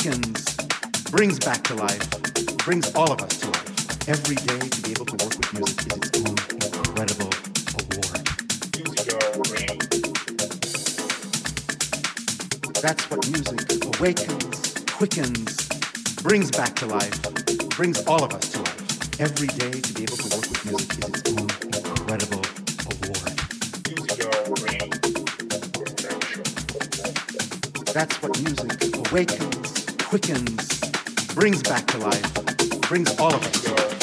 awakens, brings back to life, brings all of us to life. Every day to be able to work with music is its own incredible award. That's what music awakens, quickens, brings back to life, brings all of us to life. Every day to be able to work with music is its own incredible award. That's what music awakens, quickens, brings back to life, brings all of us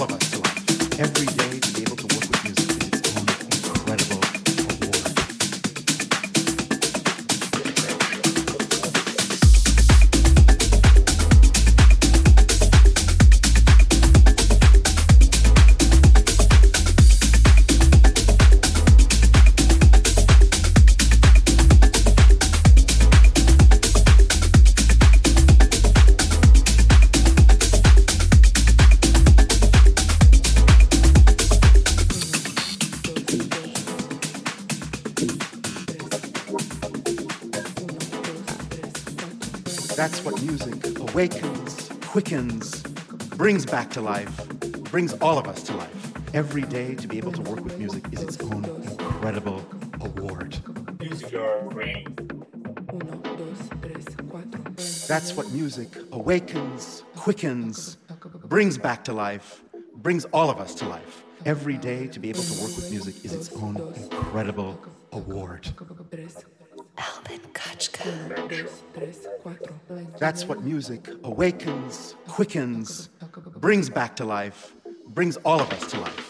all of us to life. Every day quickens, brings back to life, brings all of us to life. Every day to be able to work with music is its own incredible award. That's what music awakens, quickens, brings back to life, brings all of us to life. Every day to be able to work with music is its own incredible award. That's what music awakens, quickens, brings back to life, brings all of us to life.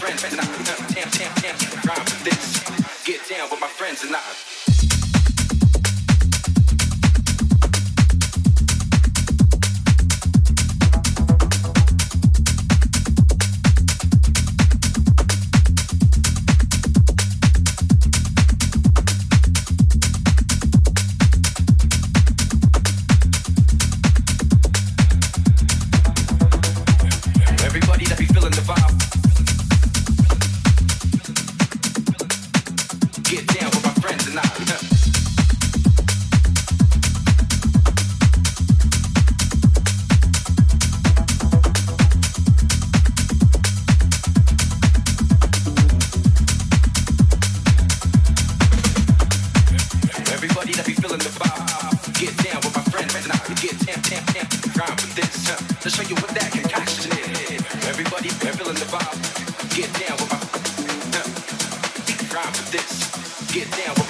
this, get down.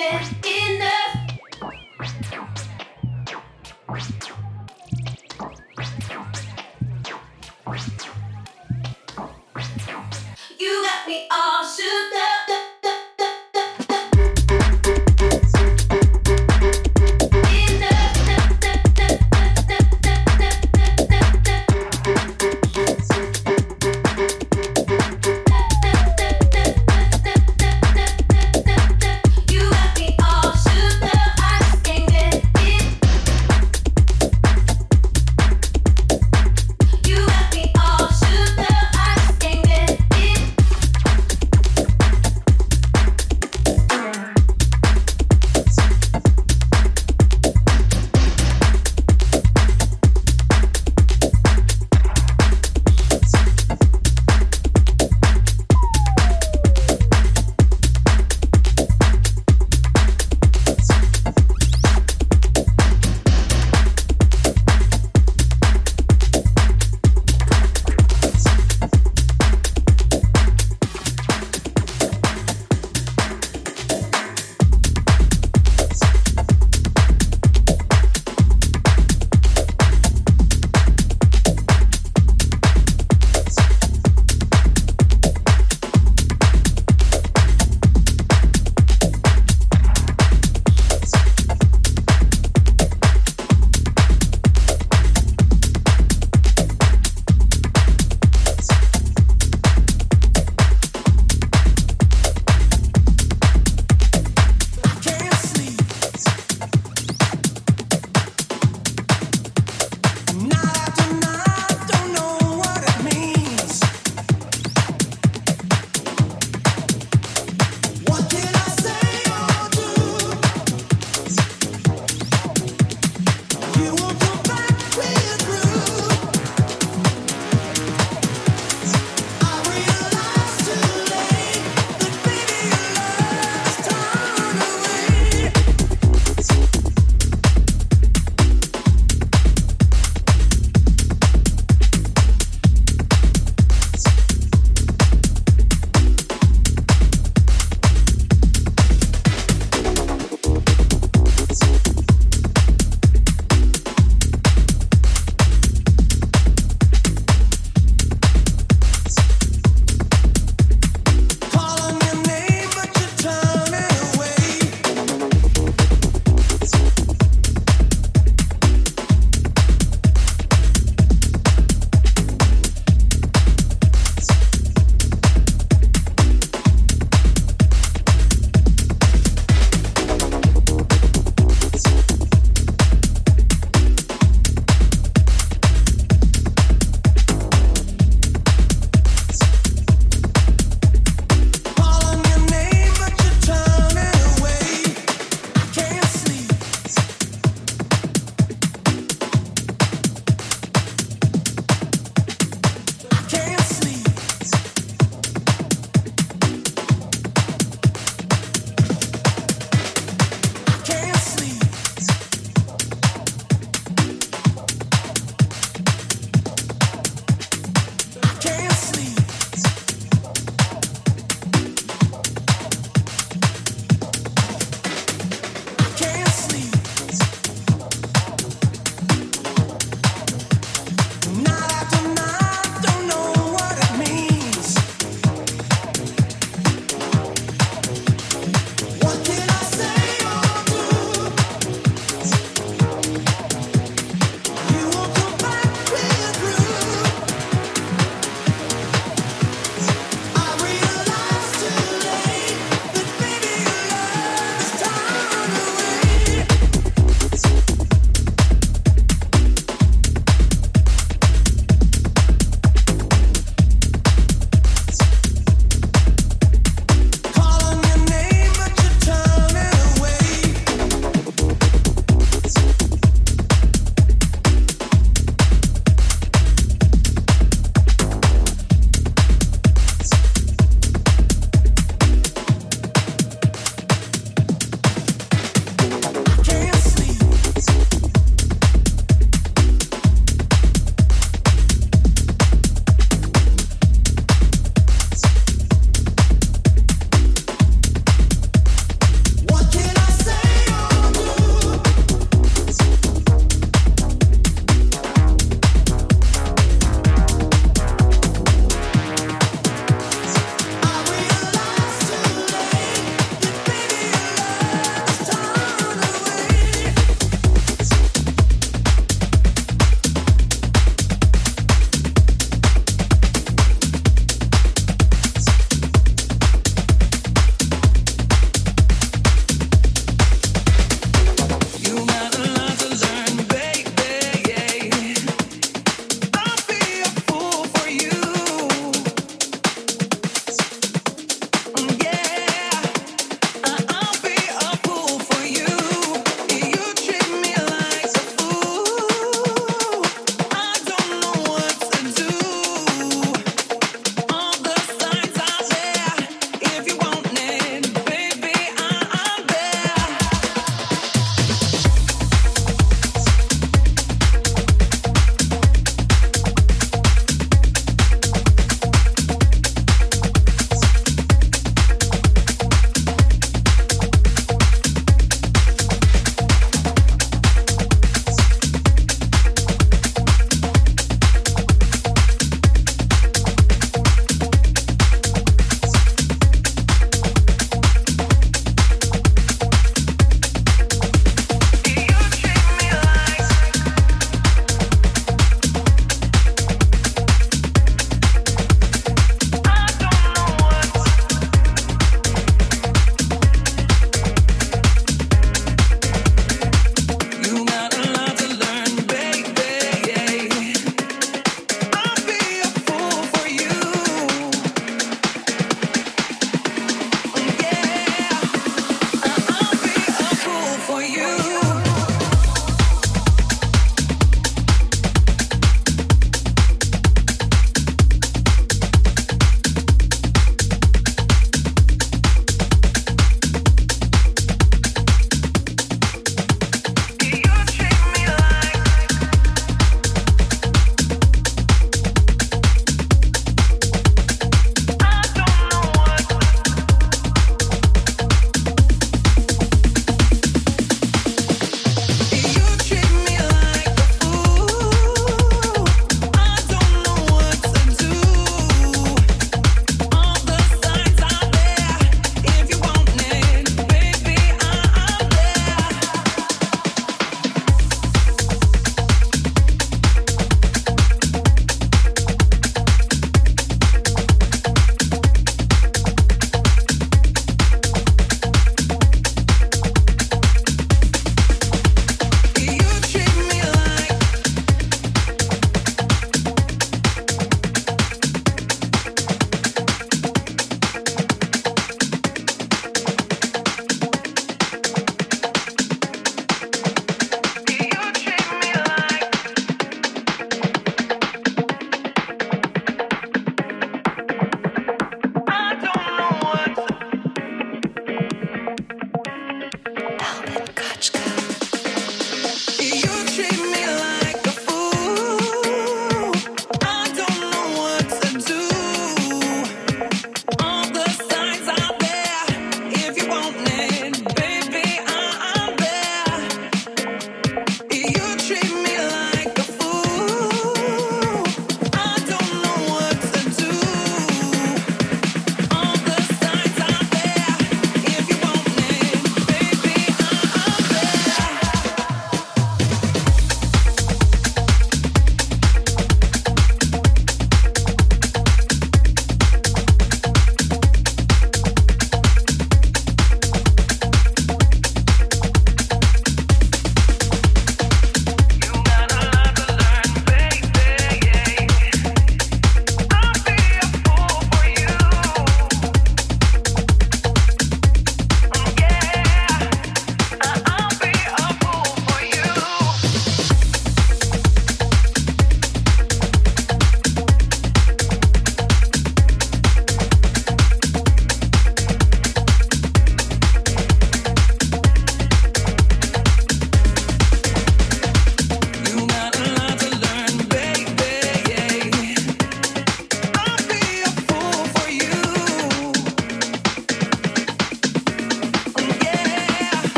This